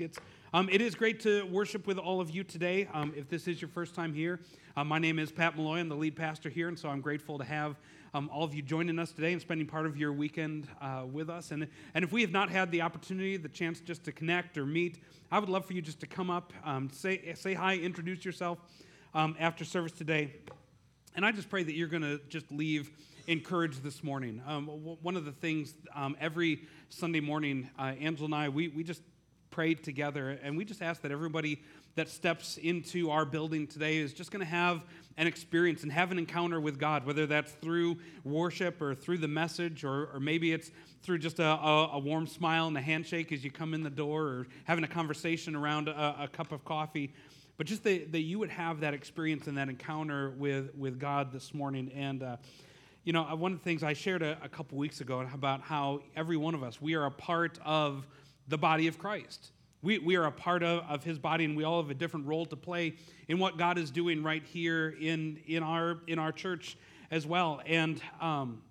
It's, um, it is great to worship with all of you today. Um, if this is your first time here, uh, my name is Pat Malloy. I'm the lead pastor here, and so I'm grateful to have um, all of you joining us today and spending part of your weekend uh, with us. And, and if we have not had the opportunity, the chance just to connect or meet, I would love for you just to come up, um, say, say hi, introduce yourself um, after service today. And I just pray that you're going to just leave encouraged this morning. Um, one of the things um, every Sunday morning, uh, Angela and I, we, we just prayed together, and we just ask that everybody that steps into our building today is just going to have an experience and have an encounter with God, whether that's through worship or through the message, or, or maybe it's through just a, a, a, warm smile and a handshake as you come in the door, or having a conversation around a, a cup of coffee. But just that, that you would have that experience and that encounter with, with God this morning. And, uh, you know, one of the things I shared a, a couple weeks ago about how every one of us, we are a part of the body of Christ. We, we are a part of, of his body, and we all have a different role to play in what God is doing right here in, in, our, in our church as well. And, um,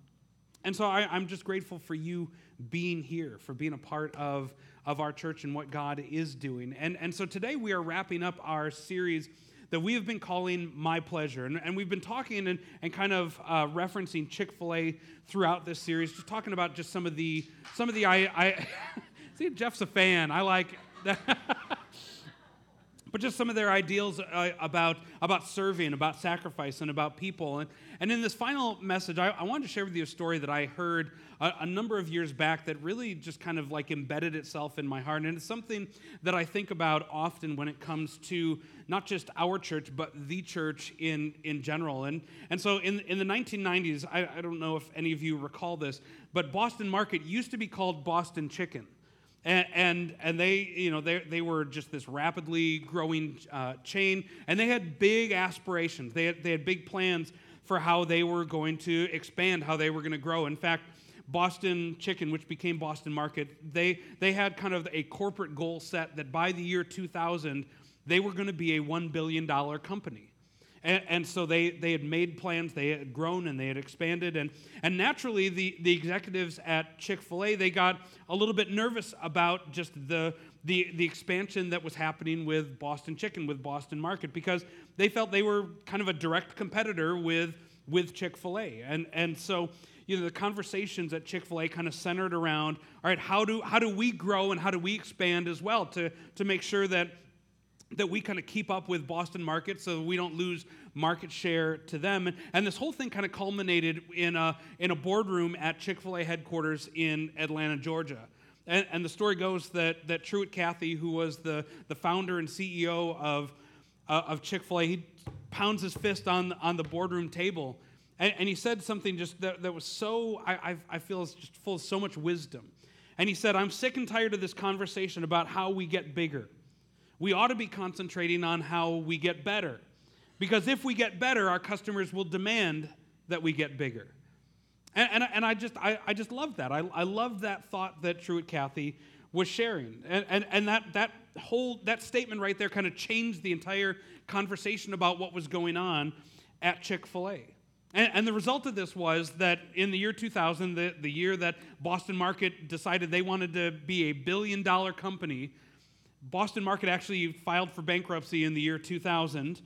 and so I, I'm just grateful for you being here, for being a part of, of our church and what God is doing. And, and so today we are wrapping up our series that we have been calling My Pleasure. And, and we've been talking and, and kind of uh, referencing Chick fil A throughout this series, just talking about just some of the, some of the, I, I See, Jeff's a fan. I like that. but just some of their ideals uh, about, about serving, about sacrifice, and about people. And, and in this final message, I, I wanted to share with you a story that I heard a, a, number of years back that really just kind of like embedded itself in my heart. And it's something that I think about often when it comes to not just our church, but the church in, in general. And, and so in, in the 1990s, I, I don't know if any of you recall this, but Boston Market used to be called Boston Chicken. And, and, and, they, you know, they, they were just this rapidly growing uh, chain, and they had big aspirations. They had, they had big plans for how they were going to expand, how they were going to grow. In fact, Boston Chicken, which became Boston Market, they, they had kind of a corporate goal set that by the year 2000, they were going to be a $1 billion company. And, and, so they, they had made plans, they had grown and they had expanded. And, and naturally, the, the executives at Chick fil A, they got a little bit nervous about just the, the, the expansion that was happening with Boston Chicken, with Boston Market, because they felt they were kind of a direct competitor with, with Chick fil A. And, and so, you know, the conversations at Chick fil A kind of centered around all right, how do, how do we grow and how do we expand as well to, to make sure that that we kind of keep up with Boston market so we don't lose market share to them. And, this whole thing kind of culminated in a, in a boardroom at Chick fil A headquarters in Atlanta, Georgia. And, and, the story goes that, that Truett Cathy, who was the, the founder and CEO of, uh, of Chick fil A, he pounds his fist on, on the boardroom table. And, and he said something just that, that was so, I, I feel, is just full of so much wisdom. And he said, I'm sick and tired of this conversation about how we get bigger we ought to be concentrating on how we get better. Because if we get better, our customers will demand that we get bigger. And, and, and I, just, I, I just love that. I, I love that thought that Truett Cathy was sharing. And, and, and that, that whole that statement right there kind of changed the entire conversation about what was going on at Chick fil A. And, and, the result of this was that in the year 2000, the, the year that Boston Market decided they wanted to be a billion dollar company, Boston Market actually filed for bankruptcy in the year 2000.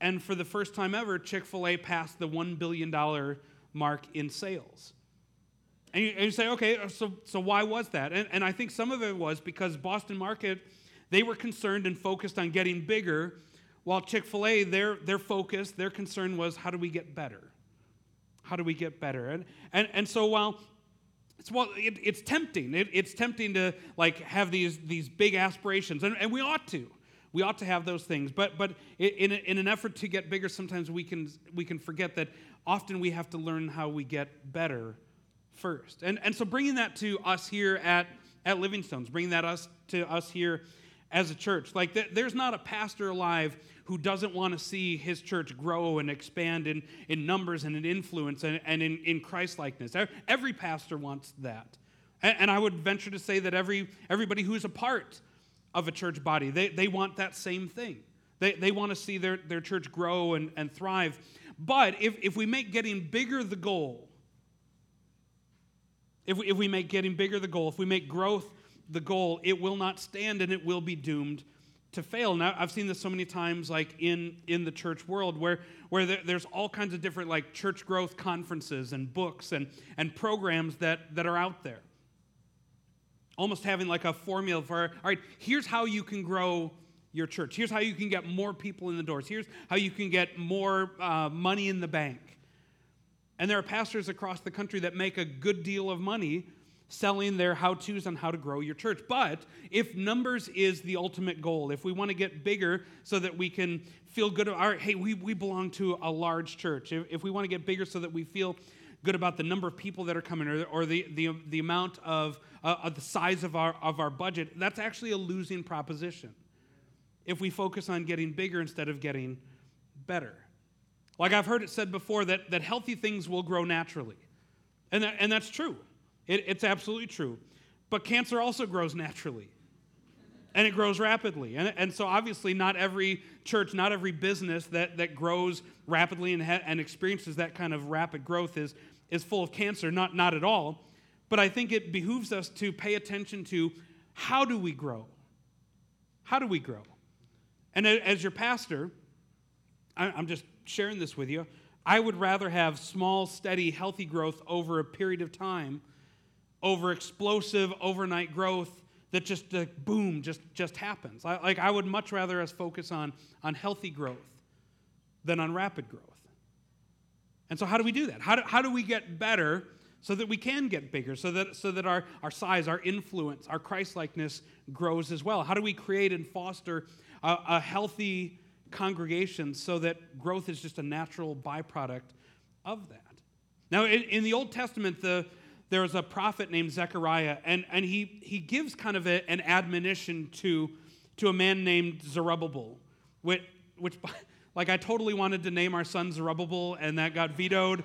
And for the first time ever, Chick fil A passed the $1 billion mark in sales. And you, and you, say, okay, so, so why was that? And, and I think some of it was because Boston Market, they were concerned and focused on getting bigger, while Chick fil A, their, their focus, their concern was how do we get better? How do we get better? And, and, and so while it's, well, it, it's tempting. It, it's tempting to like have these, these big aspirations, and, and we ought to. We ought to have those things. But, but in, in an effort to get bigger, sometimes we can, we can forget that often we have to learn how we get better first. And, and so bringing that to us here at, at Livingstones, bringing that us to us here as a church. Like, th- there's not a pastor alive who doesn't want to see his church grow and expand in, in numbers and in influence and, and in, in Christ likeness. Every pastor wants that. And, and I would venture to say that every, everybody who's a part of a church body, they, they want that same thing. They, they want to see their, their church grow and, and thrive. But if, if we make getting bigger the goal, if we, if we make getting bigger the goal, if we make growth the goal, it will not stand and it will be doomed to fail. Now I've seen this so many times, like in in the church world, where where there, there's all kinds of different like church growth conferences and books and and programs that that are out there. Almost having like a formula for all right, here's how you can grow your church. Here's how you can get more people in the doors. Here's how you can get more uh, money in the bank. And there are pastors across the country that make a good deal of money selling their how to's on how to grow your church. But if numbers is the ultimate goal, if we want to get bigger so that we can feel good, all right, hey, we, we belong to a large church. If, if we want to get bigger so that we feel good about the number of people that are coming or, or the, the, the amount of, uh, of the size of our, of our budget, that's actually a losing proposition if we focus on getting bigger instead of getting better. Like I've heard it said before that, that healthy things will grow naturally. And, that, and that's true. It, it's absolutely true. But cancer also grows naturally. And it grows rapidly. And, and so, obviously, not every church, not every business that, that grows rapidly and, ha- and experiences that kind of rapid growth is, is full of cancer. Not, not at all. But I think it behooves us to pay attention to how do we grow? How do we grow? And as your pastor, I'm just sharing this with you. I would rather have small, steady, healthy growth over a period of time over explosive overnight growth that just uh, boom just just happens. I, like i would much rather us focus on on healthy growth than on rapid growth. And so how do we do that? How do, how do we get better so that we can get bigger so that so that our, our size our influence our christ-likeness grows as well? How do we create and foster a, a healthy congregation so that growth is just a natural byproduct of that? Now in, in the old testament the there's a prophet named Zechariah, and, and he, he gives kind of a, an admonition to, to a man named Zerubbabel, which, which, like, I totally wanted to name our son Zerubbabel, and that got vetoed.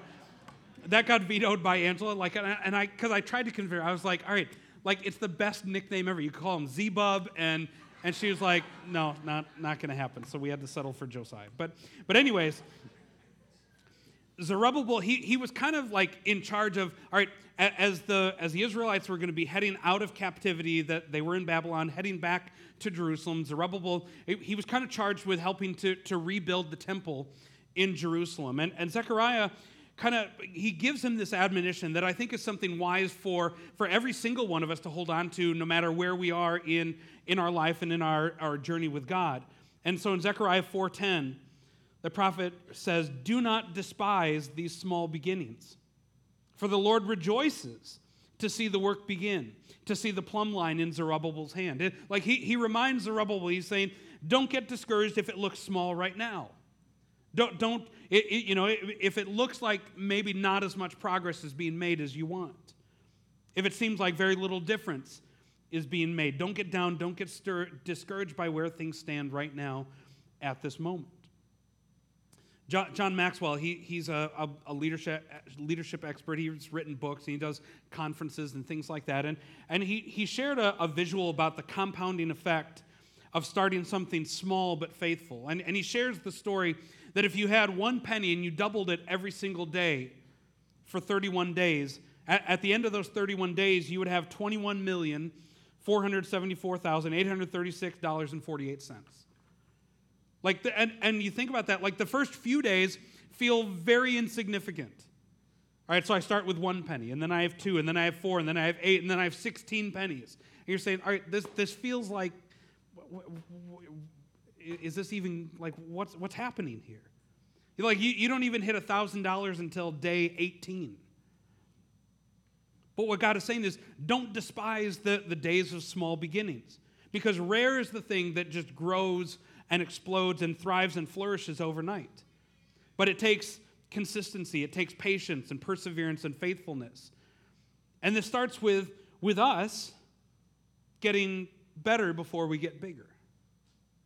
That got vetoed by Angela, like, and I, because I, I tried to convince her, I was like, all right, like, it's the best nickname ever. You call him Z-Bub, and, and she was like, no, not, not to happen. So we had to settle for Josiah. But, but anyways, Zerubbabel, he, he was kind of like in charge of, all right, as the, as the Israelites were going to be heading out of captivity, that they were in Babylon, heading back to Jerusalem, Zerubbabel, he was kind of charged with helping to, to rebuild the temple in Jerusalem. And, and Zechariah kind of, he gives him this admonition that I think is something wise for, for every single one of us to hold on to, no matter where we are in, in our life and in our, our journey with God. And so in Zechariah 4.10, the prophet says, Do not despise these small beginnings, for the Lord rejoices to see the work begin, to see the plumb line in Zerubbabel's hand. It, like he, he reminds Zerubbabel, he's saying, Don't get discouraged if it looks small right now. Don't, don't it, it, you know, if it looks like maybe not as much progress is being made as you want, if it seems like very little difference is being made, don't get down, don't get stir, discouraged by where things stand right now at this moment. John, John Maxwell, he, he's a, a, a, leadership, leadership expert. He's written books and he does conferences and things like that. And, and he, he shared a, a visual about the compounding effect of starting something small but faithful. And, and he shares the story that if you had one penny and you doubled it every single day for 31 days, at, at the end of those 31 days, you would have $21,474,836.48. Like, the, and, and you think about that, like the first few days feel very insignificant. All right, so I start with one penny, and then I have two, and then I have four, and then I have eight, and then I have 16 pennies. And you're saying, all right, this, this feels like, is this even, like, what's, what's happening here? You're like, you, you don't even hit $1,000 until day 18. But what God is saying is, don't despise the, the days of small beginnings. Because rare is the thing that just grows and explodes and thrives and flourishes overnight. But it takes consistency, it takes patience and perseverance and faithfulness. And this starts with, with us getting better before we get bigger.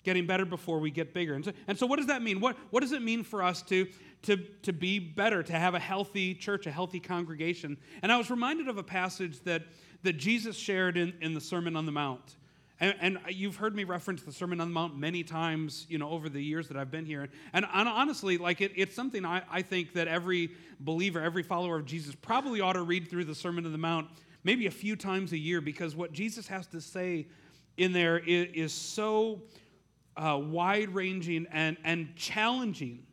Getting better before we get bigger. And so, and so what does that mean? What, what does it mean for us to, to, to be better, to have a healthy church, a healthy congregation? And I was reminded of a passage that, that Jesus shared in, in the Sermon on the Mount. And, and, you've heard me reference the Sermon on the Mount many times, you know, over the years that I've been here. And, and honestly, like it, it's something I, I think that every believer, every follower of Jesus probably ought to read through the Sermon on the Mount maybe a few times a year because what Jesus has to say in there is, is so uh, wide ranging and, and challenging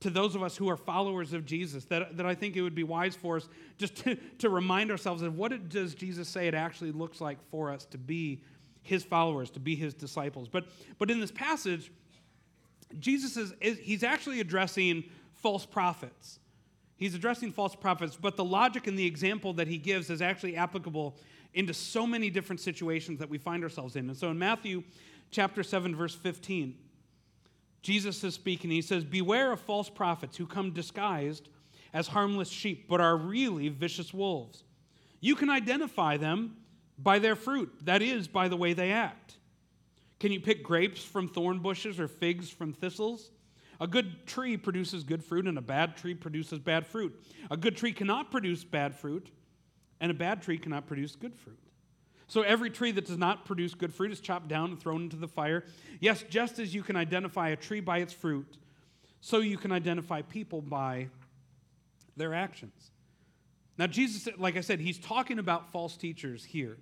to those of us who are followers of Jesus that, that I think it would be wise for us just to, to remind ourselves of what it, does Jesus say it actually looks like for us to be his followers, to be his disciples. But, but in this passage, Jesus is, is he's actually addressing false prophets. He's addressing false prophets, but the logic and the example that he gives is actually applicable into so many different situations that we find ourselves in. And so in Matthew chapter 7, verse 15, Jesus is speaking. He says, Beware of false prophets who come disguised as harmless sheep, but are really vicious wolves. You can identify them by their fruit, that is, by the way they act. Can you pick grapes from thorn bushes or figs from thistles? A good tree produces good fruit, and a bad tree produces bad fruit. A good tree cannot produce bad fruit, and a bad tree cannot produce good fruit. So every tree that does not produce good fruit is chopped down and thrown into the fire. Yes, just as you can identify a tree by its fruit, so you can identify people by their actions. Now, Jesus, like I said, he's talking about false teachers here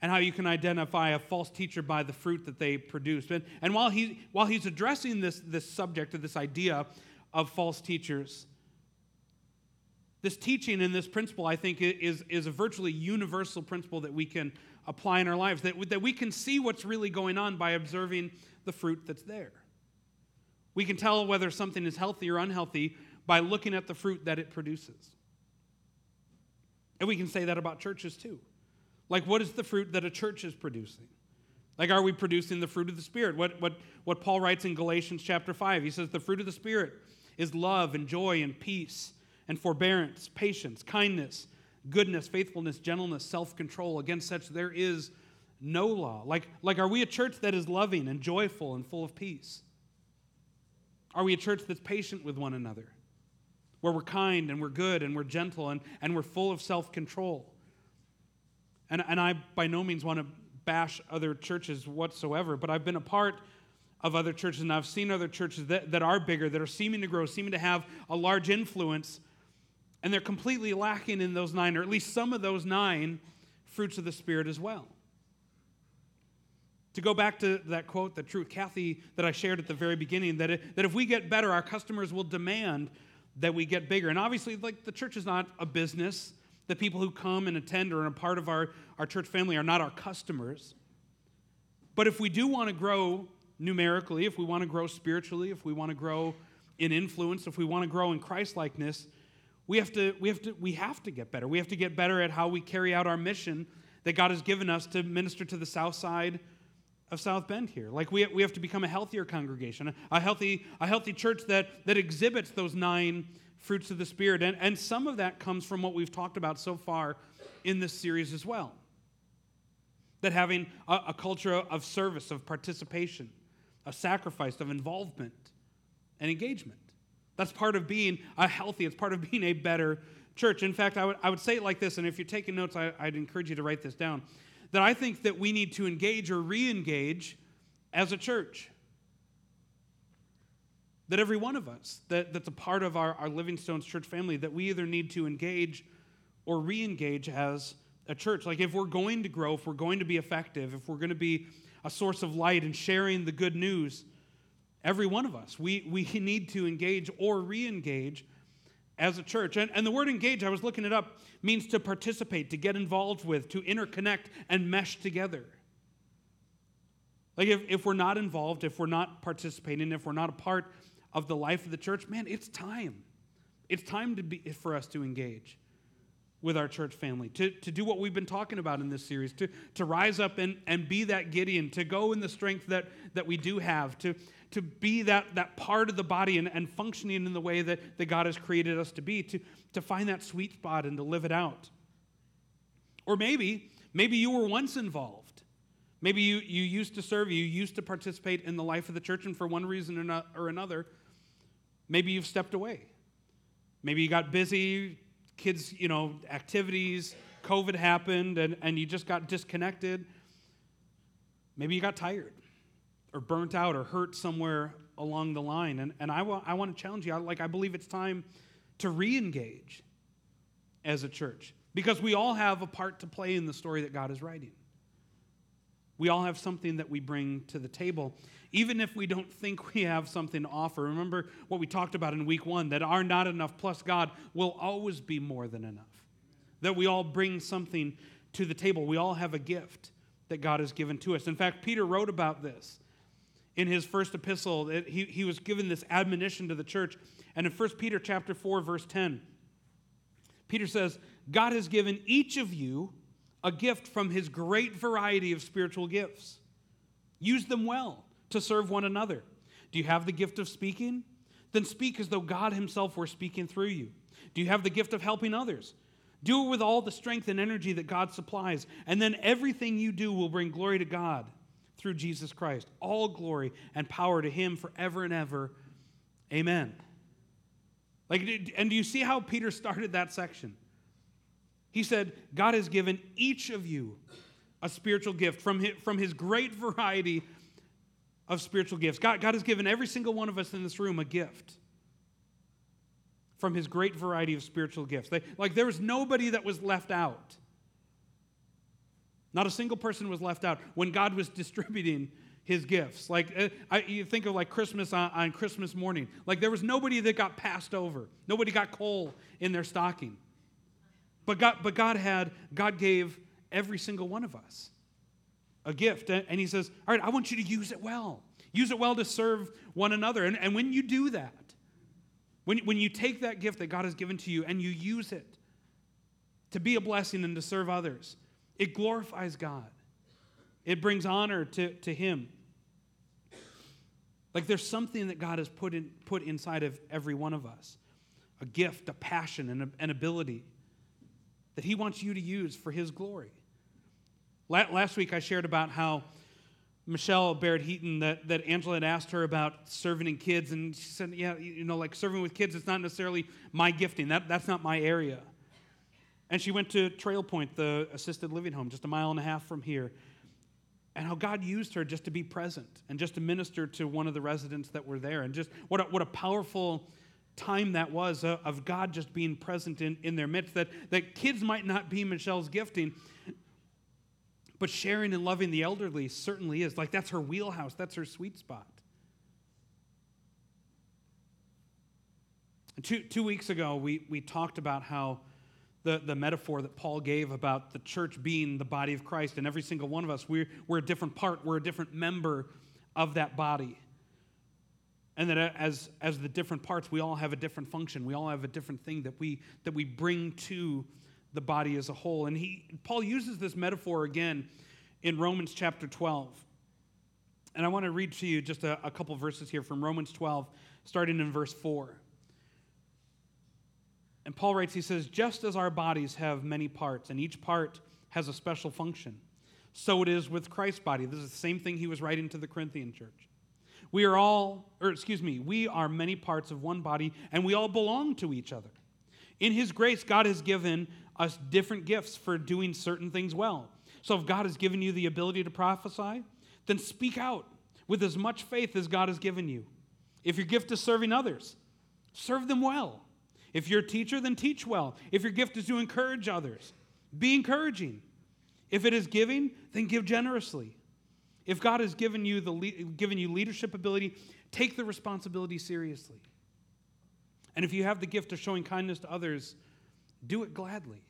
and how you can identify a false teacher by the fruit that they produce. And, and while, he, while he's addressing this, this subject or this idea of false teachers, this teaching and this principle, I think, is, is a virtually universal principle that we can apply in our lives, that, that we can see what's really going on by observing the fruit that's there. We can tell whether something is healthy or unhealthy by looking at the fruit that it produces. And we can say that about churches too. Like, what is the fruit that a church is producing? Like, are we producing the fruit of the Spirit? What, what, what Paul writes in Galatians chapter 5, he says, The fruit of the Spirit is love and joy and peace and forbearance, patience, kindness, goodness, faithfulness, gentleness, self control. Against such there is no law. Like, like, are we a church that is loving and joyful and full of peace? Are we a church that's patient with one another? Where we're kind and we're good and we're gentle and, and we're full of self control? And, and I by no means want to bash other churches whatsoever, but I've been a part of other churches and I've seen other churches that, that are bigger, that are seeming to grow, seeming to have a large influence, and they're completely lacking in those nine, or at least some of those nine fruits of the Spirit as well. To go back to that quote that Truett Cathy that I shared at the very beginning, that, it, that if we get better, our customers will demand that we get bigger. And obviously, like the church is not a business. The people who come and attend or are a part of our, our church family are not our customers. But if we do want to grow numerically, if we want to grow spiritually, if we want to grow in influence, if we want to grow in Christlikeness, we have to we have to we have to get better. We have to get better at how we carry out our mission that God has given us to minister to the south side of South Bend here. Like we, we have to become a healthier congregation, a healthy, a healthy church that, that exhibits those nine fruits of the Spirit. And, and some of that comes from what we've talked about so far in this series as well. That having a, a culture of service, of participation, of sacrifice, of involvement, and engagement. That's part of being a healthy, it's part of being a better church. In fact, I would, I would say it like this, and if you're taking notes, I, I'd encourage you to write this down. That I think that we need to engage or re engage as a church that every one of us that, that's a part of our, our Living Stones church family, that we either need to engage or re engage as a church. Like, if we're going to grow, if we're going to be effective, if we're going to be a source of light and sharing the good news, every one of us, we, we need to engage or re engage as a church. And, and the word engage, I was looking it up, means to participate, to get involved with, to interconnect and mesh together. Like, if, if we're not involved, if we're not participating, if we're not a part of the life of the church, man, it's time. It's time to be, for us to engage with our church family, to, to do what we've been talking about in this series, to, to rise up and, and be that Gideon, to go in the strength that, that we do have, to, to be that, that part of the body and, and functioning in the way that, that God has created us to be, to, to find that sweet spot and to live it out. Or maybe, maybe you were once involved. Maybe you, you used to serve, you used to participate in the life of the church, and for one reason or another, maybe you've stepped away. Maybe you got busy, kids, you know, activities, COVID happened, and, and you just got disconnected. Maybe you got tired or burnt out or hurt somewhere along the line. And, and I, wa- I want to challenge you. I, like, I believe it's time to re engage as a church because we all have a part to play in the story that God is writing. We all have something that we bring to the table, even if we don't think we have something to offer. Remember what we talked about in week one that our not enough plus God will always be more than enough. That we all bring something to the table. We all have a gift that God has given to us. In fact, Peter wrote about this in his first epistle. He, he was given this admonition to the church. And in 1 Peter chapter 4, verse 10, Peter says, God has given each of you a gift from his great variety of spiritual gifts. Use them well to serve one another. Do you have the gift of speaking? Then speak as though God himself were speaking through you. Do you have the gift of helping others? Do it with all the strength and energy that God supplies, and then everything you do will bring glory to God through Jesus Christ. All glory and power to him forever and ever. Amen. Like and do you see how Peter started that section? He said, God has given each of you a spiritual gift from his, from his great variety of spiritual gifts. God, God has given every single one of us in this room a gift from his great variety of spiritual gifts. They, like there was nobody that was left out. Not a single person was left out when God was distributing his gifts. Like uh, I, you think of like Christmas on, on Christmas morning. Like there was nobody that got passed over. Nobody got coal in their stocking. But God, but God had, God gave every single one of us a gift. And He says, All right, I want you to use it well. Use it well to serve one another. And, and when you do that, when, when you take that gift that God has given to you and you use it to be a blessing and to serve others, it glorifies God. It brings honor to, to Him. Like there's something that God has put, in, put inside of every one of us a gift, a passion, and an ability that He wants you to use for His glory. Last week, I shared about how Michelle Baird Heaton, that, that Angela had asked her about serving in kids, and she said, Yeah, you know, like serving with kids, it's not necessarily my gifting. That, that's not my area. And she went to Trail Point, the assisted living home, just a mile and a half from here, and how God used her just to be present and just to minister to one of the residents that were there. And just what a, what a powerful time that was uh, of God just being present in, in their midst. That, that kids might not be Michelle's gifting, but sharing and loving the elderly certainly is. Like that's her wheelhouse, that's her sweet spot. Two, two weeks ago, we, we talked about how the, the metaphor that Paul gave about the church being the body of Christ, and every single one of us, we're, we're a different part, we're a different member of that body and that uh, as, as the different parts we all have a different function we all have a different thing that we that we bring to the body as a whole. And he paul uses this metaphor again in romans chapter 12 and i want to read to you just a, a couple verses here from romans 12 starting in verse 4 and paul writes he says just as our bodies have many parts and each part has a special function so it is with christ's body. This is the same thing he was writing to the corinthian church. We are all, or excuse me, we are many parts of one body, and we all belong to each other. In His grace, God has given us different gifts for doing certain things well. So if God has given you the ability to prophesy, then speak out with as much faith as God has given you. If your gift is serving others, serve them well. If you're a teacher, then teach well. If your gift is to encourage others, be encouraging. If it is giving, then give generously. If God has given you, the given you leadership ability, take the responsibility seriously. And if you have the gift of showing kindness to others, do it gladly.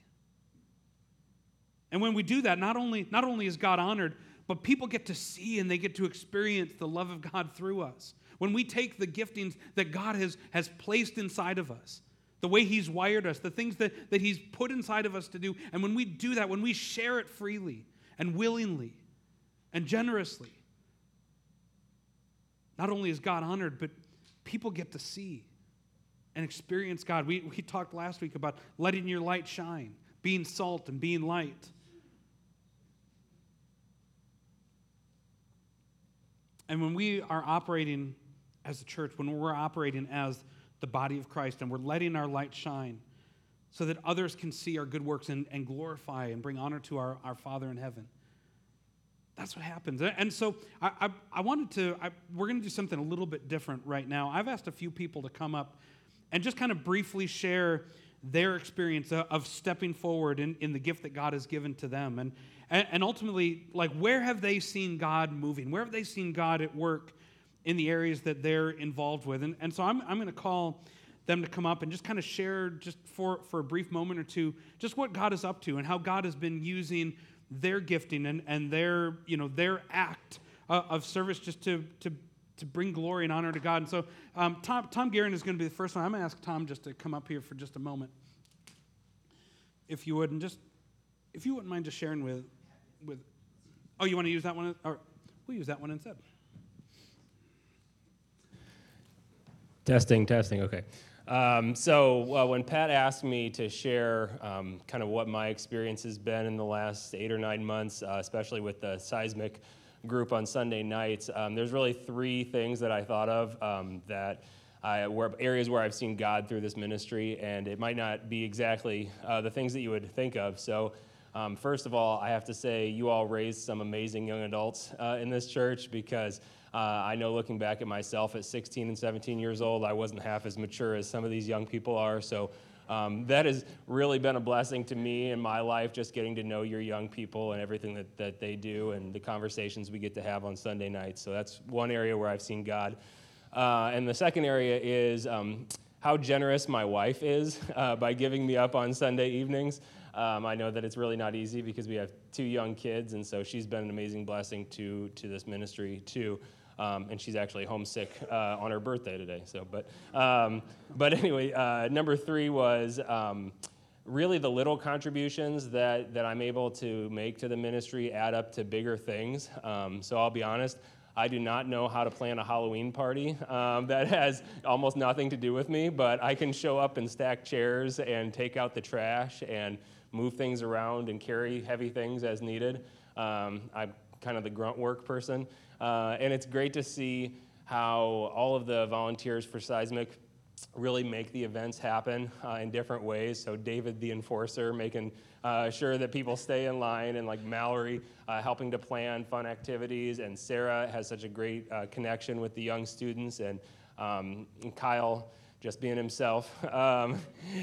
And when we do that, not only, not only is God honored, but people get to see and they get to experience the love of God through us. When we take the giftings that God has, has placed inside of us, the way He's wired us, the things that, that He's put inside of us to do, and when we do that, when we share it freely and willingly, and generously. Not only is God honored, but people get to see and experience God. We, we talked last week about letting your light shine, being salt and being light. And when we are operating as a church, when we're operating as the body of Christ and we're letting our light shine so that others can see our good works and, and glorify and bring honor to our, our Father in heaven, that's what happens. And so I, I, I wanted to, I, we're going to do something a little bit different right now. I've asked a few people to come up and just kind of briefly share their experience of stepping forward in, in the gift that God has given to them. And, and ultimately, like, where have they seen God moving? Where have they seen God at work in the areas that they're involved with? And, and so I'm, I'm going to call them to come up and just kind of share, just for, for a brief moment or two, just what God is up to and how God has been using their gifting and, and their, you know, their act of service just to, to, to bring glory and honor to God. And so um, Tom, Tom Guerin is going to be the first one. I'm going to ask Tom just to come up here for just a moment, if you would, and just, if you wouldn't mind just sharing with, with oh, you want to use that one? Or we'll use that one instead. Testing, testing, okay. Um, so uh, when Pat asked me to share um, kind of what my experience has been in the last eight or nine months, uh, especially with the seismic group on Sunday nights, um, there's really three things that I thought of um, that I, were areas where I've seen God through this ministry, and it might not be exactly uh, the things that you would think of. So, um, first of all, I have to say you all raised some amazing young adults uh, in this church because uh, I know looking back at myself at 16 and 17 years old, I wasn't half as mature as some of these young people are. So um, that has really been a blessing to me in my life, just getting to know your young people and everything that, that they do and the conversations we get to have on Sunday nights. So that's one area where I've seen God. Uh, and the second area is um, how generous my wife is uh, by giving me up on Sunday evenings. Um, I know that it's really not easy because we have two young kids, and so she's been an amazing blessing to, to this ministry too. Um, and she's actually homesick uh, on her birthday today. So, but, um, but anyway, uh, number three was um, really the little contributions that, that I'm able to make to the ministry add up to bigger things. Um, so I'll be honest, I do not know how to plan a Halloween party. Um, that has almost nothing to do with me, but I can show up and stack chairs and take out the trash and move things around and carry heavy things as needed. Um, I'm kind of the grunt work person. Uh, and it's great to see how all of the volunteers for Seismic really make the events happen uh, in different ways. So David, the enforcer, making uh, sure that people stay in line, and like Mallory, uh, helping to plan fun activities, and Sarah has such a great uh, connection with the young students, and, um, and Kyle just being himself. Um,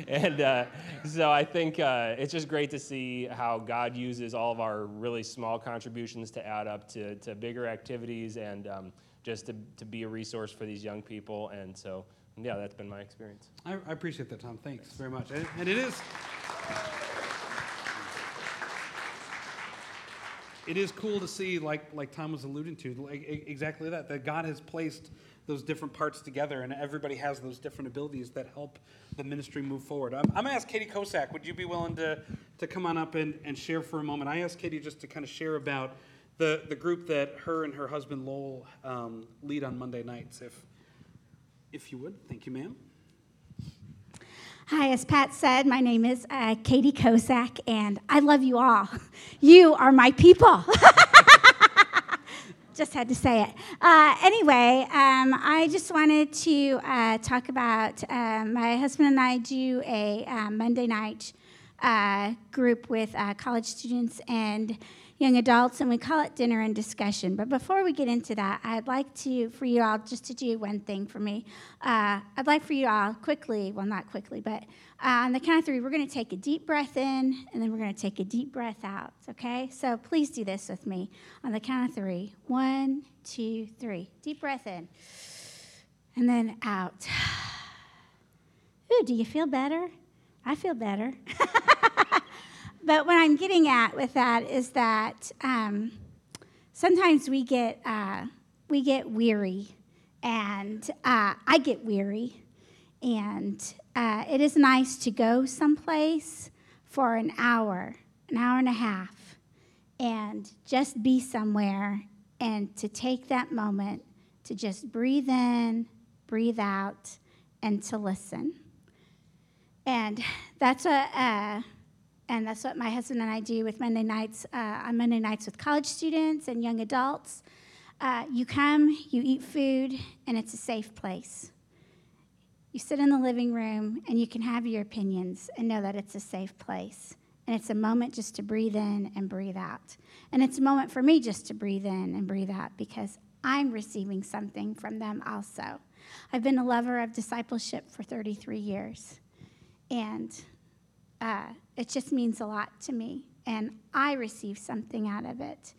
and uh, so I think uh, it's just great to see how God uses all of our really small contributions to add up to, to bigger activities and um, just to, to be a resource for these young people. And so, yeah, that's been my experience. I, I appreciate that, Tom. Thanks very much. And, and it is. It is cool to see, like like Tom was alluding to, like exactly that. That God has placed those different parts together, and everybody has those different abilities that help the ministry move forward. I'm, I'm going to ask Katie Kosak, would you be willing to, to come on up and, and share for a moment? I asked Katie just to kind of share about the, the group that her and her husband Lowell um, lead on Monday nights, if, if you would. Thank you, ma'am. Hi, as Pat said, my name is uh, Katie Kosak, and I love you all. You are my people. just had to say it. Uh, anyway, um, I just wanted to uh, talk about um, my husband and I do a uh, Monday night uh, group with uh, college students and young adults, and we call it dinner and discussion. But before we get into that, I'd like to, for you all, just to do one thing for me. Uh, I'd like for you all quickly, well, not quickly, but uh, on the count of three, we're going to take a deep breath in, and then we're going to take a deep breath out, okay? So please do this with me on the count of three. One, two, three. Deep breath in, and then out. Ooh, do you feel better? I feel better. but what I'm getting at with that is that um, sometimes we get uh, we get weary, and uh, I get weary, and uh, it is nice to go someplace for an hour, an hour and a half, and just be somewhere, and to take that moment to just breathe in, breathe out, and to listen. And that's a and that's what my husband and I do with Monday nights, uh, on Monday nights with college students and young adults. Uh, you come, you eat food, and it's a safe place. You sit in the living room and you can have your opinions and know that it's a safe place. And it's a moment just to breathe in and breathe out. And it's a moment for me just to breathe in and breathe out because I'm receiving something from them also. I've been a lover of discipleship for 33 years. and uh, it just means a lot to me. And I receive something out of it.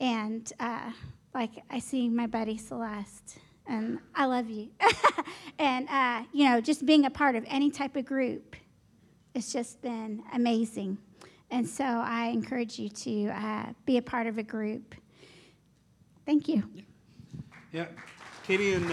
And uh, like I see my buddy Celeste, and I love you. and, uh, you know, just being a part of any type of group, it's just been amazing. And so I encourage you to uh, be a part of a group. Thank you. Yeah, Katie and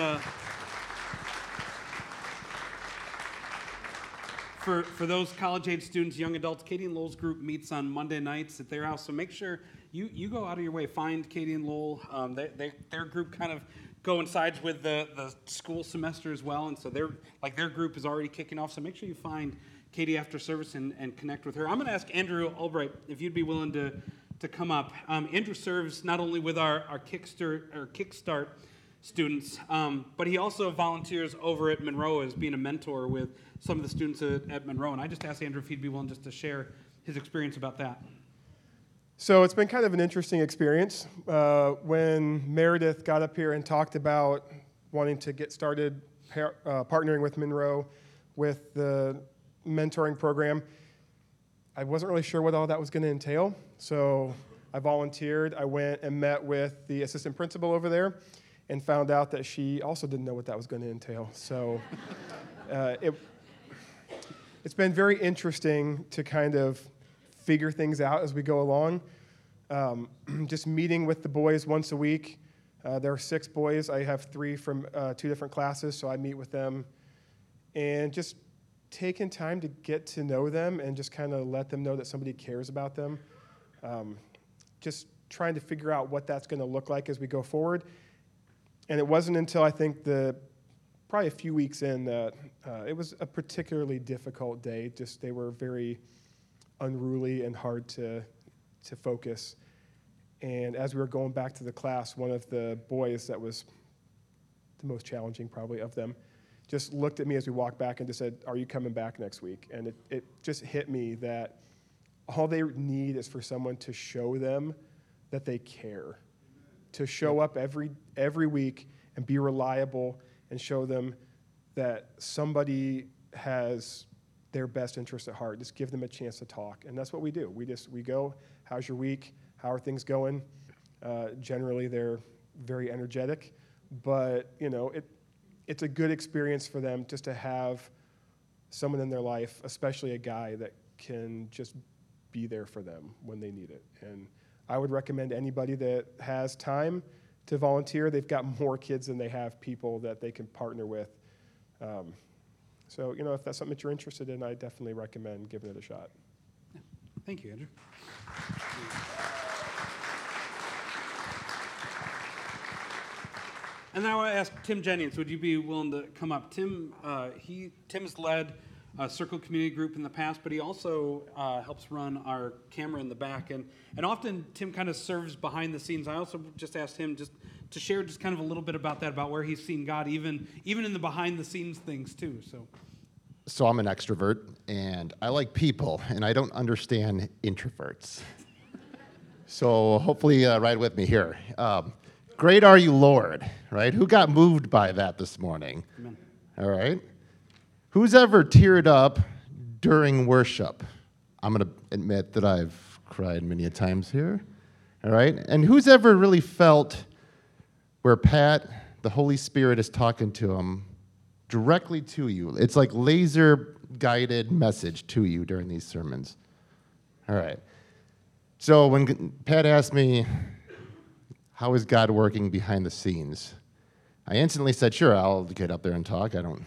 for for those college age students, young adults, Katie and Lowell's group meets on Monday nights at their house. So make sure you you go out of your way find Katie and Lowell. Um, they, they, their group kind of coincides with the the school semester as well, and so their like their group is already kicking off. So make sure you find Katie after service and, and connect with her. I'm going to ask Andrew Albright if you'd be willing to to come up. Um, Andrew serves not only with our our Kickstart our Kickstart students, um, but he also volunteers over at Monroe as being a mentor with some of the students at, at Monroe. And I just asked Andrew if he'd be willing just to share his experience about that. So it's been kind of an interesting experience. Uh, when Meredith got up here and talked about wanting to get started par- uh, partnering with Monroe with the mentoring program, I wasn't really sure what all that was going to entail. So I volunteered. I went and met with the assistant principal over there and found out that she also didn't know what that was going to entail. So uh, it, it's been very interesting to kind of figure things out as we go along. Um, just meeting with the boys once a week. Uh, there are six boys. I have three from uh, two different classes, so I meet with them. And just taking time to get to know them and just kind of let them know that somebody cares about them. Um, just trying to figure out what that's going to look like as we go forward. And it wasn't until I think the probably a few weeks in that uh, it was a particularly difficult day. Just they were very unruly and hard to to focus. And as we were going back to the class, one of the boys that was the most challenging probably of them just looked at me as we walked back and just said, Are you coming back next week? And it, it just hit me that all they need is for someone to show them that they care to show up every, every week and be reliable and show them that somebody has their best interest at heart. Just give them a chance to talk. And that's what we do. We just, we go, how's your week? How are things going? Uh, generally, they're very energetic, but, you know, it, it's a good experience for them just to have someone in their life, especially a guy that can just be there for them when they need it. And I would recommend anybody that has time to volunteer. They've got more kids than they have people that they can partner with. Um, so, you know, if that's something that you're interested in, I definitely recommend giving it a shot. Thank you, Andrew. And now I ask Tim Jennings, would you be willing to come up? Tim, uh, he Tim's led a Circle Community Group in the past, but he also uh, helps run our camera in the back. And, and often Tim kind of serves behind the scenes. I also just asked him just to share just kind of a little bit about that, about where he's seen God, even, even in the behind the scenes things too. So. So I'm an extrovert and I like people and I don't understand introverts. so hopefully, uh, ride with me here. Um, great are you, Lord, right? Who got moved by that this morning? Amen. All right. Who's ever teared up during worship? I'm going to admit that I've cried many a times here. All right? And who's ever really felt where Pat, the Holy Spirit, is talking to him directly to you? It's like laser guided message to you during these sermons. All right. So when Pat asked me, How is God working behind the scenes? I instantly said, Sure, I'll get up there and talk. I don't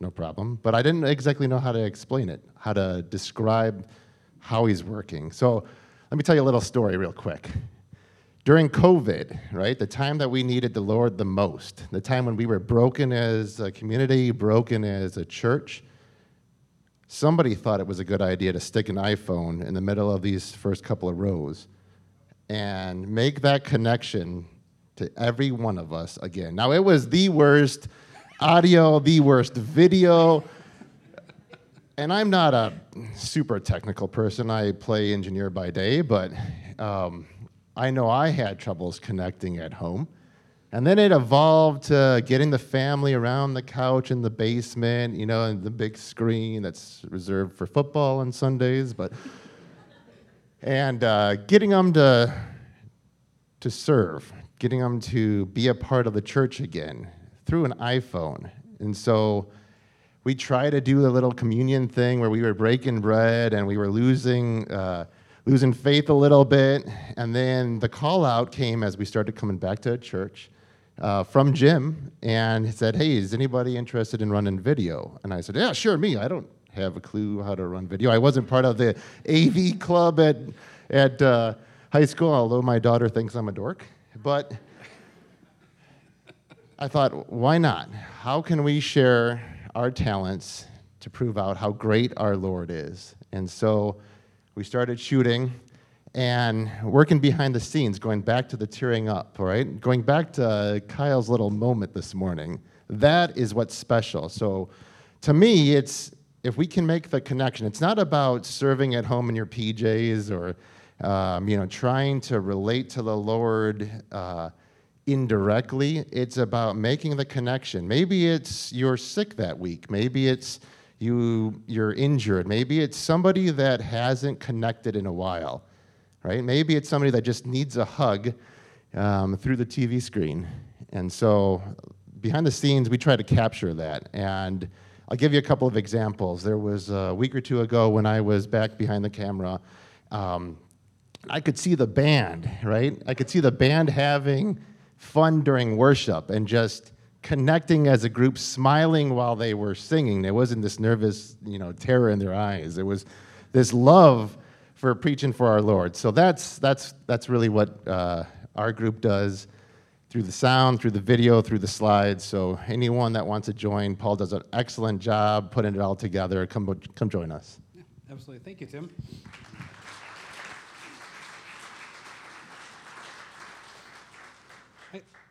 no problem. But I didn't exactly know how to explain it, how to describe how he's working. So let me tell you a little story real quick. During COVID, right, the time that we needed the Lord the most, the time when we were broken as a community, broken as a church, somebody thought it was a good idea to stick an iPhone in the middle of these first couple of rows and make that connection to every one of us again. Now, it was the worst audio, the worst video. And I'm not a super technical person. I play engineer by day, but um, I know I had troubles connecting at home. And then it evolved to getting the family around the couch in the basement, you know, and the big screen that's reserved for football on Sundays, but and uh, getting them to to serve, getting them to be a part of the church again through an iPhone. And so we try to do the little communion thing where we were breaking bread and we were losing uh, losing faith a little bit. And then the call out came as we started coming back to church uh, from Jim, and he said, "Hey, is anybody interested in running video?" And I said, "Yeah, sure, me. I don't have a clue how to run video. I wasn't part of the AV club at at uh, high school, although my daughter thinks I'm a dork, but." I thought, why not? How can we share our talents to prove out how great our Lord is? And so we started shooting and working behind the scenes, going back to the tearing up, right? Going back to Kyle's little moment this morning. That is what's special. So to me, it's if we can make the connection, it's not about serving at home in your PJs or um, you know, trying to relate to the Lord uh, indirectly. It's about making the connection. Maybe it's you're sick that week. Maybe it's you you're injured. Maybe it's somebody that hasn't connected in a while, right? Maybe it's somebody that just needs a hug um, through the TV screen. And so behind the scenes, we try to capture that. And I'll give you a couple of examples. There was a week or two ago when I was back behind the camera. Um, I could see the band, right? I could see the band having fun during worship and just connecting as a group, smiling while they were singing. There wasn't this nervous, you know, terror in their eyes. It was this love for preaching for our Lord. So that's that's that's really what uh, our group does through the sound, through the video, through the slides. So anyone that wants to join, Paul does an excellent job putting it all together. Come come join us. Absolutely. Thank you, Tim.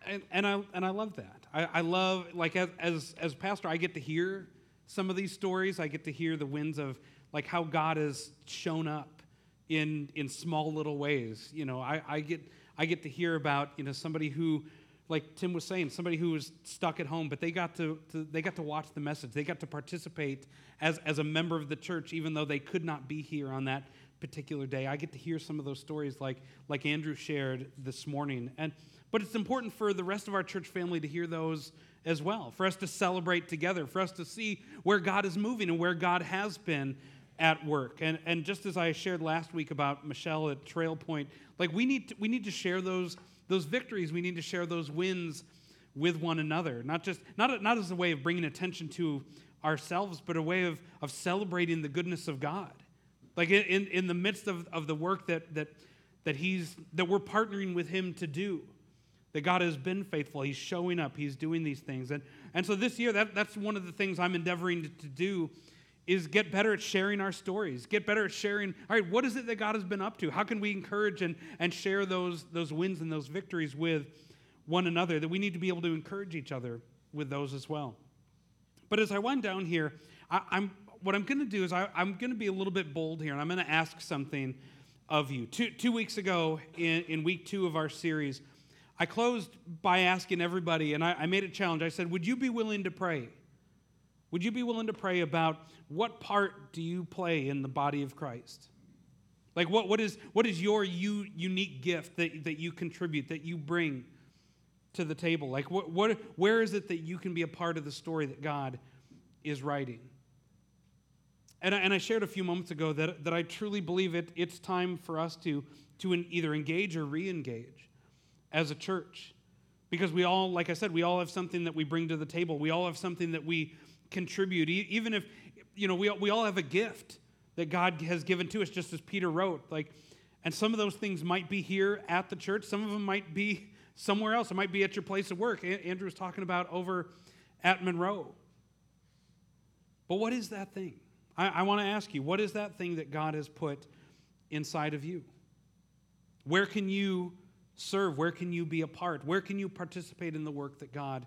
And, and I and I love that. I, I love like as, as as pastor, I get to hear some of these stories. I get to hear the winds of like how God has shown up in in small little ways. You know, I, I get I get to hear about you know somebody who like Tim was saying, somebody who was stuck at home, but they got to, to, they got to watch the message. They got to participate as, as a member of the church, even though they could not be here on that particular day. I get to hear some of those stories like, like Andrew shared this morning. And but it's important for the rest of our church family to hear those as well, for us to celebrate together, for us to see where God is moving and where God has been at work. And, and just as I shared last week about Michelle at Trail Point, like we need to, we need to share those, those victories, we need to share those wins with one another, not just not, not as a way of bringing attention to ourselves, but a way of, of celebrating the goodness of God. Like in, in the midst of, of the work that, that, that, he's, that we're partnering with Him to do that God has been faithful. He's showing up. He's doing these things. And, and so this year, that, that's one of the things I'm endeavoring to, to do is get better at sharing our stories, get better at sharing, all right, what is it that God has been up to? How can we encourage and, and share those, those wins and those victories with one another? That we need to be able to encourage each other with those as well. But as I went down here, I, am what I'm going to do is I, I'm going to be a little bit bold here, and I'm going to ask something of you. Two, two weeks ago, in, in week two of our series, I closed by asking everybody, and I, I, made a challenge. I said, Would you be willing to pray? Would you be willing to pray about what part do you play in the body of Christ? Like, what, what, is, what is your unique gift that, that you contribute, that you bring to the table? Like, what, what, where is it that you can be a part of the story that God is writing? And I, and I shared a few moments ago that, that I truly believe it, it's time for us to, to either engage or re engage as a church. Because we all, like I said, we all have something that we bring to the table. We all have something that we contribute. Even if, you know, we, we all have a gift that God has given to us, just as Peter wrote. Like, and some of those things might be here at the church. Some of them might be somewhere else. It might be at your place of work. Andrew was talking about over at Monroe. But what is that thing? I, I want to ask you, what is that thing that God has put inside of you? Where can you serve? Where can you be a part? Where can you participate in the work that God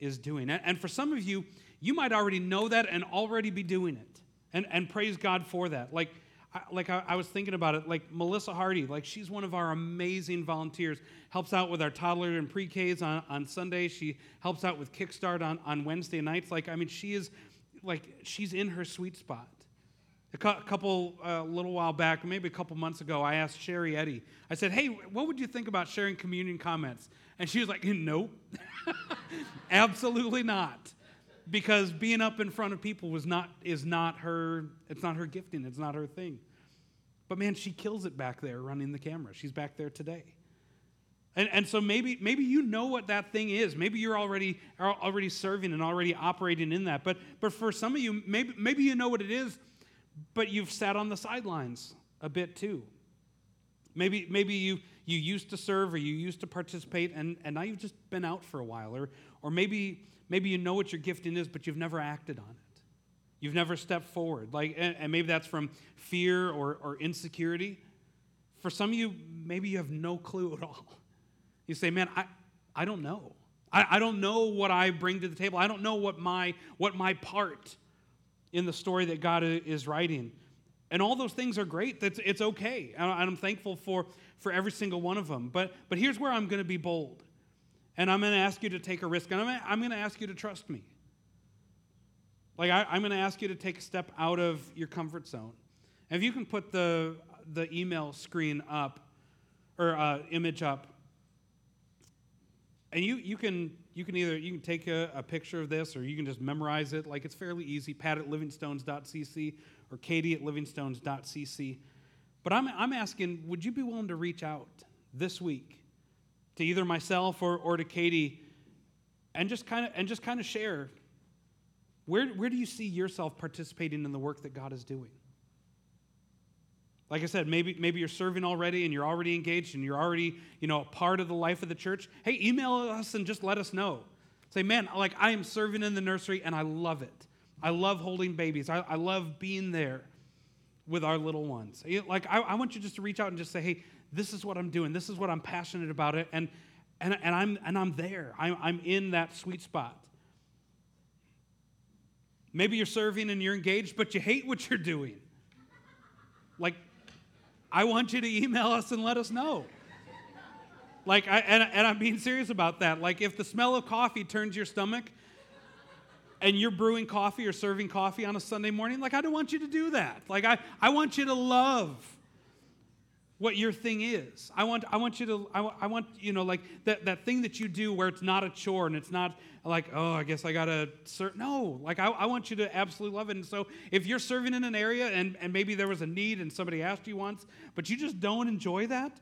is doing? And for some of you, you might already know that and already be doing it. And, and praise God for that. Like, I, like I, I was thinking about it, like Melissa Hardy, like she's one of our amazing volunteers, helps out with our toddler and pre-Ks on, on Sunday. She helps out with Kickstart on, on Wednesday nights. Like, I mean, she is, like, she's in her sweet spot. A couple, a uh, little while back, maybe a couple months ago, I asked Sherry Eddy. I said, "Hey, what would you think about sharing communion comments?" And she was like, "Nope, absolutely not," because being up in front of people was not is not her. It's not her gifting. It's not her thing. But man, she kills it back there running the camera. She's back there today. And, and so maybe, maybe you know what that thing is. Maybe you're already, already serving and already operating in that. But, but for some of you, maybe, maybe you know what it is, but you've sat on the sidelines a bit too. Maybe, maybe you, you used to serve or you used to participate and, and now you've just been out for a while. Or, or maybe, maybe you know what your gifting is, but you've never acted on it. You've never stepped forward. Like, and, and maybe that's from fear or, or insecurity. For some of you, maybe you have no clue at all. You say, man, I, I don't know. I, I don't know what I bring to the table. I don't know what my, what my part in the story that God is writing. And all those things are great. That's, it's okay. And I'm thankful for, for every single one of them. But, but here's where I'm going to be bold. And I'm going to ask you to take a risk. And I'm, I'm going to ask you to trust me. Like, I, am going to ask you to take a step out of your comfort zone. And if you can put the, the email screen up, or uh, image up, and you, you can you can either you can take a, a, picture of this or you can just memorize it. Like it's fairly easy. Pat at livingstones.cc or katie at livingstones.cc but I'm, I'm asking would you be willing to reach out this week to either myself or, or to katie and just kind of and just kind of share where, where do you see yourself participating in the work that god is doing like I said, maybe, maybe you're serving already and you're already engaged and you're already, you know, a part of the life of the church. Hey, email us and just let us know. Say, man, like I am serving in the nursery and I love it. I love holding babies. I, I love being there with our little ones. Like I, I want you just to reach out and just say, hey, this is what I'm doing. This is what I'm passionate about it. And, and, and, I'm, and I'm there. I'm, I'm in that sweet spot. Maybe you're serving and you're engaged, but you hate what you're doing. Like, I want you to email us and let us know. Like, I, and, and I'm being serious about that. Like, if the smell of coffee turns your stomach and you're brewing coffee or serving coffee on a Sunday morning, like, I don't want you to do that. Like, I, I want you to love what your thing is. I want, I want you to, I, I want, you know, like that, that thing that you do where it's not a chore and it's not like, oh, I guess I got to serve. No, like I, I want you to absolutely love it. And so if you're serving in an area and, and maybe there was a need and somebody asked you once, but you just don't enjoy that,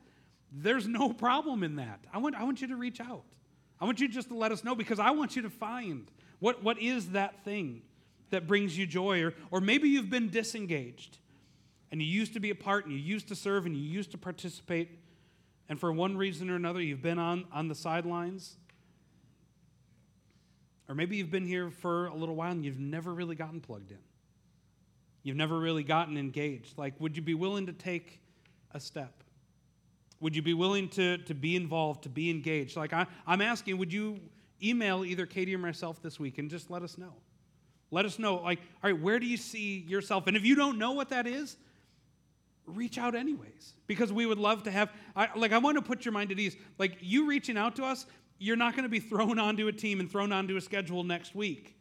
there's no problem in that. I want, I want you to reach out. I want you just to let us know because I want you to find what, what is that thing that brings you joy. Or, or maybe you've been disengaged and you used to be a part and you used to serve and you used to participate, and for one reason or another, you've been on, on the sidelines. Or maybe you've been here for a little while and you've never really gotten plugged in. You've never really gotten engaged. Like, would you be willing to take a step? Would you be willing to, to be involved, to be engaged? Like, I, I'm asking, would you email either Katie or myself this week and just let us know? Let us know, like, all right, where do you see yourself? And if you don't know what that is, reach out anyways because we would love to have I, like i want to put your mind at ease. Like you reaching out to us you're not going to be thrown onto a team and thrown onto a schedule next week.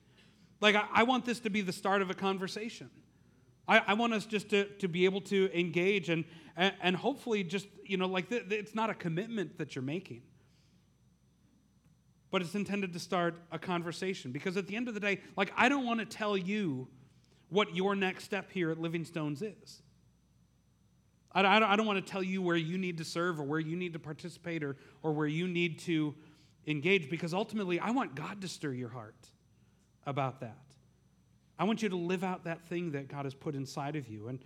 Like i, I want this to be the start of a conversation. I, I want us just to, to be able to engage and, and, and hopefully just you know like it's not a commitment that you're making. But it's intended to start a conversation because at the end of the day like i don't want to tell you what your next step here at living stones is I, I don't want to tell you where you need to serve or where you need to participate or, or where you need to engage because ultimately I want God to stir your heart about that. I want you to live out that thing that God has put inside of you. And,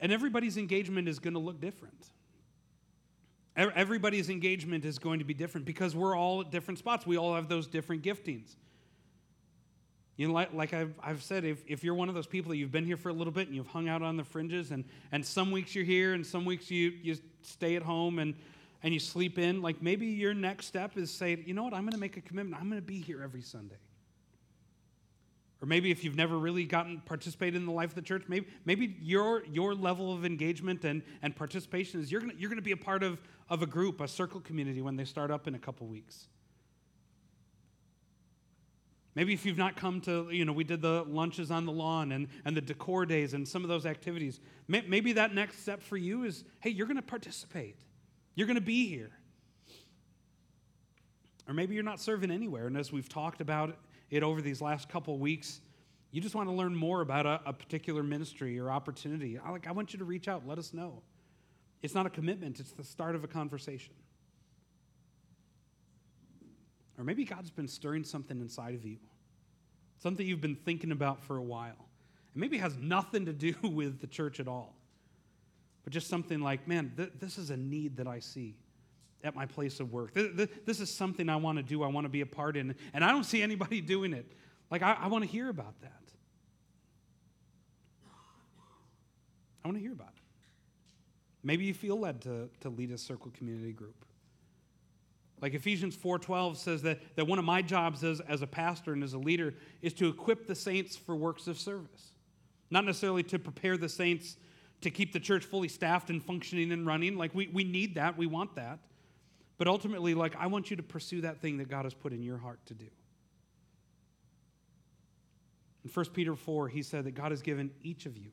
and everybody's engagement is going to look different. Everybody's engagement is going to be different because we're all at different spots. We all have those different giftings. You know, like, like I've, I've said, if, if you're one of those people that you've been here for a little bit and you've hung out on the fringes, and, and some weeks you're here and some weeks you, you stay at home and, and you sleep in, like maybe your next step is say, you know what, I'm going to make a commitment. I'm going to be here every Sunday. Or maybe if you've never really gotten participated in the life of the church, maybe, maybe your, your level of engagement and, and participation is you're going you're going to be a part of, of a group, a circle community when they start up in a couple weeks. Maybe if you've not come to, you know, we did the lunches on the lawn and, and the decor days and some of those activities. Maybe that next step for you is hey, you're going to participate, you're going to be here. Or maybe you're not serving anywhere. And as we've talked about it over these last couple weeks, you just want to learn more about a, a particular ministry or opportunity. I, like, I want you to reach out, let us know. It's not a commitment, it's the start of a conversation. Or maybe God's been stirring something inside of you, something you've been thinking about for a while. And maybe has nothing to do with the church at all, but just something like, man, th- this is a need that I see at my place of work. Th- th- this is something I want to do, I want to be a part in, and I don't see anybody doing it. Like, I, I want to hear about that. I want to hear about it. Maybe you feel led to, to lead a circle community group. Like Ephesians 4:12 says that, that one of my jobs as, as a pastor and as a leader is to equip the saints for works of service. Not necessarily to prepare the saints to keep the church fully staffed and functioning and running. Like we, we need that, we want that. But ultimately, like I want you to pursue that thing that God has put in your heart to do. In 1 Peter 4, he said that God has given each of you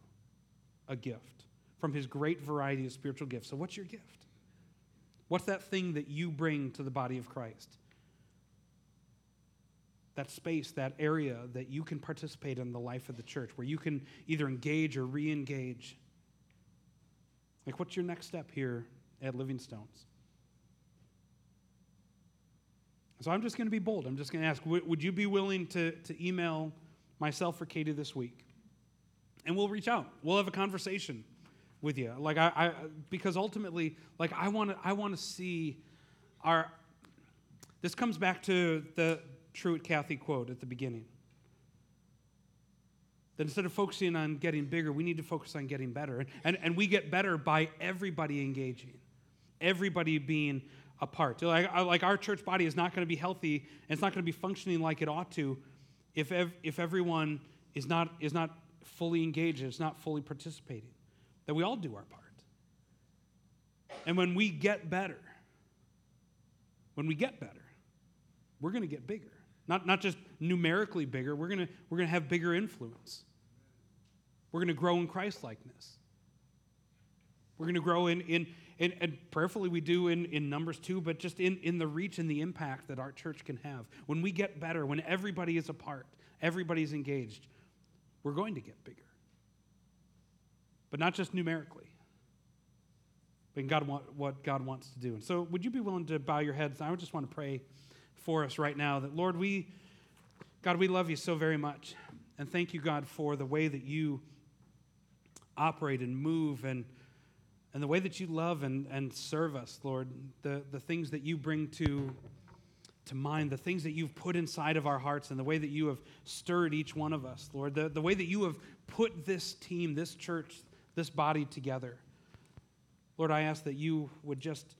a gift from his great variety of spiritual gifts. So, what's your gift? What's that thing that you bring to the body of Christ? That space, that area that you can participate in the life of the church, where you can either engage or re engage. Like, what's your next step here at Living Stones? So, I'm just going to be bold. I'm just going to ask would you be willing to, to email myself or Katie this week? And we'll reach out, we'll have a conversation with you. Like I, I because ultimately, like I want to, I want to see our. This comes back to the Truett Cathy quote at the beginning. That instead of focusing on getting bigger, we need to focus on getting better. And, and, and we get better by everybody engaging, everybody being a part. Like, like our church body is not going to be healthy and it's not going to be functioning like it ought to if, ev- if everyone is not, is not fully engaged, it's not fully participating that we all do our part. And when we get better, when we get better, we're going to get bigger. Not, not just numerically bigger, we're going we're going to have bigger influence. We're going to grow in Christ likeness. We're going to grow in, in, in, and prayerfully we do in, in Numbers too, but just in, in the reach and the impact that our church can have. When we get better, when everybody is a part, everybody's engaged, we're going to get bigger but not just numerically. But in God want, what God wants to do. And so, would you be willing to bow your heads? I would just want to pray for us right now that, Lord, we, God, we love you so very much. And thank you, God, for the way that you operate and move and, and the way that you love and, and serve us, Lord. The, the things that you bring to, to mind, the things that you've put inside of our hearts, and the way that you have stirred each one of us, Lord. The, the way that you have put this team, this church, this body together. Lord, I ask that you would just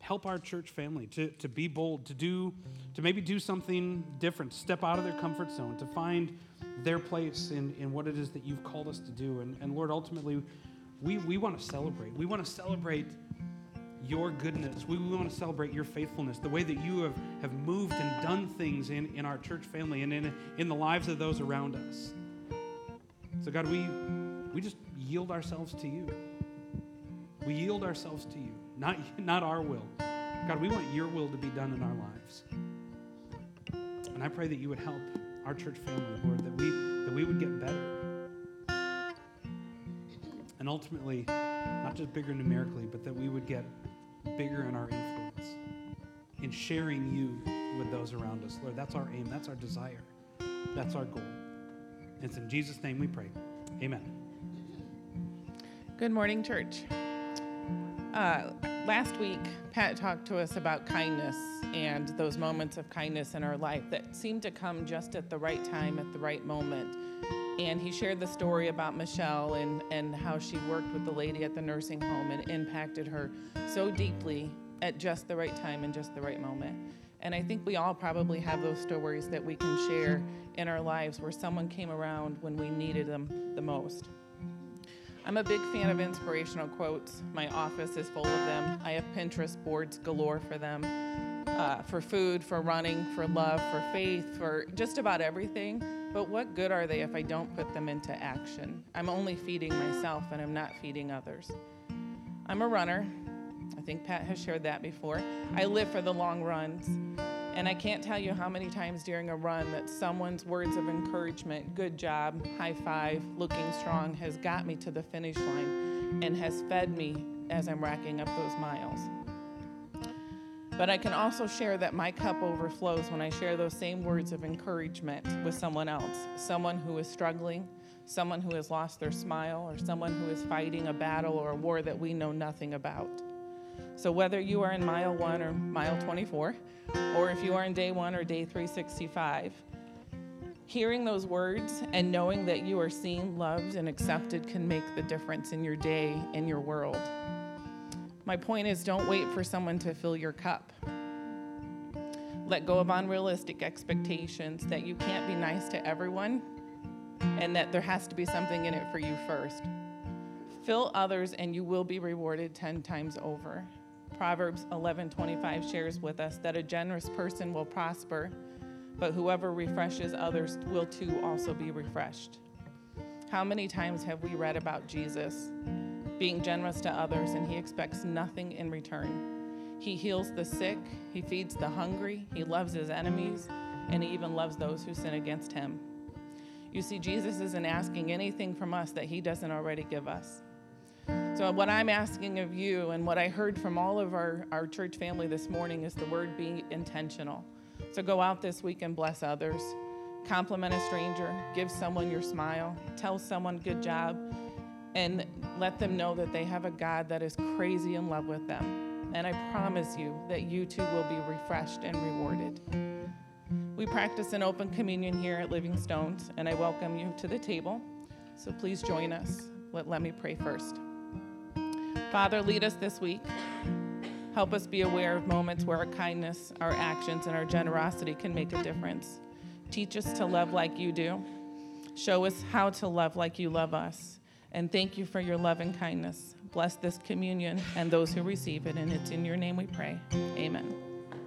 help our church family to, to be bold, to do, to maybe do something different, step out of their comfort zone, to find their place in, in what it is that you've called us to do. And, and Lord, ultimately, we, we want to celebrate. We want to celebrate your goodness. We, we want to celebrate your faithfulness, the way that you have, have moved and done things in, in our church family and in, in the lives of those around us. So, God, we we just yield ourselves to you. We yield ourselves to you, not, not our will. God, we want your will to be done in our lives. And I pray that you would help our church family, Lord, that we, that we would get better. And ultimately, not just bigger numerically, but that we would get bigger in our influence, in sharing you with those around us. Lord, that's our aim, that's our desire, that's our goal. And It's in Jesus' name we pray. Amen. Good morning, church. Uh, last week, Pat talked to us about kindness and those moments of kindness in our life that seem to come just at the right time, at the right moment. And he shared the story about Michelle and, and how she worked with the lady at the nursing home and impacted her so deeply at just the right time and just the right moment. And I think we all probably have those stories that we can share in our lives where someone came around when we needed them the most. I'm a big fan of inspirational quotes. My office is full of them. I have Pinterest boards galore for them uh, for food, for running, for love, for faith, for just about everything. But what good are they if I don't put them into action? I'm only feeding myself and I'm not feeding others. I'm a runner. I think Pat has shared that before. I live for the long runs. And I can't tell you how many times during a run that someone's words of encouragement, good job, high five, looking strong, has got me to the finish line and has fed me as I'm racking up those miles. But I can also share that my cup overflows when I share those same words of encouragement with someone else, someone who is struggling, someone who has lost their smile, or someone who is fighting a battle or a war that we know nothing about. So, whether you are in mile one or mile 24, or if you are in day one or day 365, hearing those words and knowing that you are seen, loved, and accepted can make the difference in your day, in your world. My point is don't wait for someone to fill your cup. Let go of unrealistic expectations that you can't be nice to everyone and that there has to be something in it for you first. Fill others and you will be rewarded 10 times over. Proverbs 11:25 shares with us that a generous person will prosper, but whoever refreshes others will too also be refreshed. How many times have we read about Jesus being generous to others and he expects nothing in return? He heals the sick, he feeds the hungry, he loves his enemies, and he even loves those who sin against him. You see, Jesus isn't asking anything from us that he doesn't already give us. So, what I'm asking of you, and what I heard from all of our, our church family this morning, is the word be intentional. So, go out this week and bless others. Compliment a stranger, give someone your smile, tell someone good job, and let them know that they have a God that is crazy in love with them. And I promise you that you too will be refreshed and rewarded. We practice an open communion here at Living Stones, and I welcome you to the table. So please join us. Let, let me pray first. Father, lead us this week. Help us be aware of moments where our kindness, our actions, and our generosity can make a difference. Teach us to love like you do. Show us how to love like you love us. And thank you for your love and kindness. Bless this communion and those who receive it. And it's in your name we pray. Amen.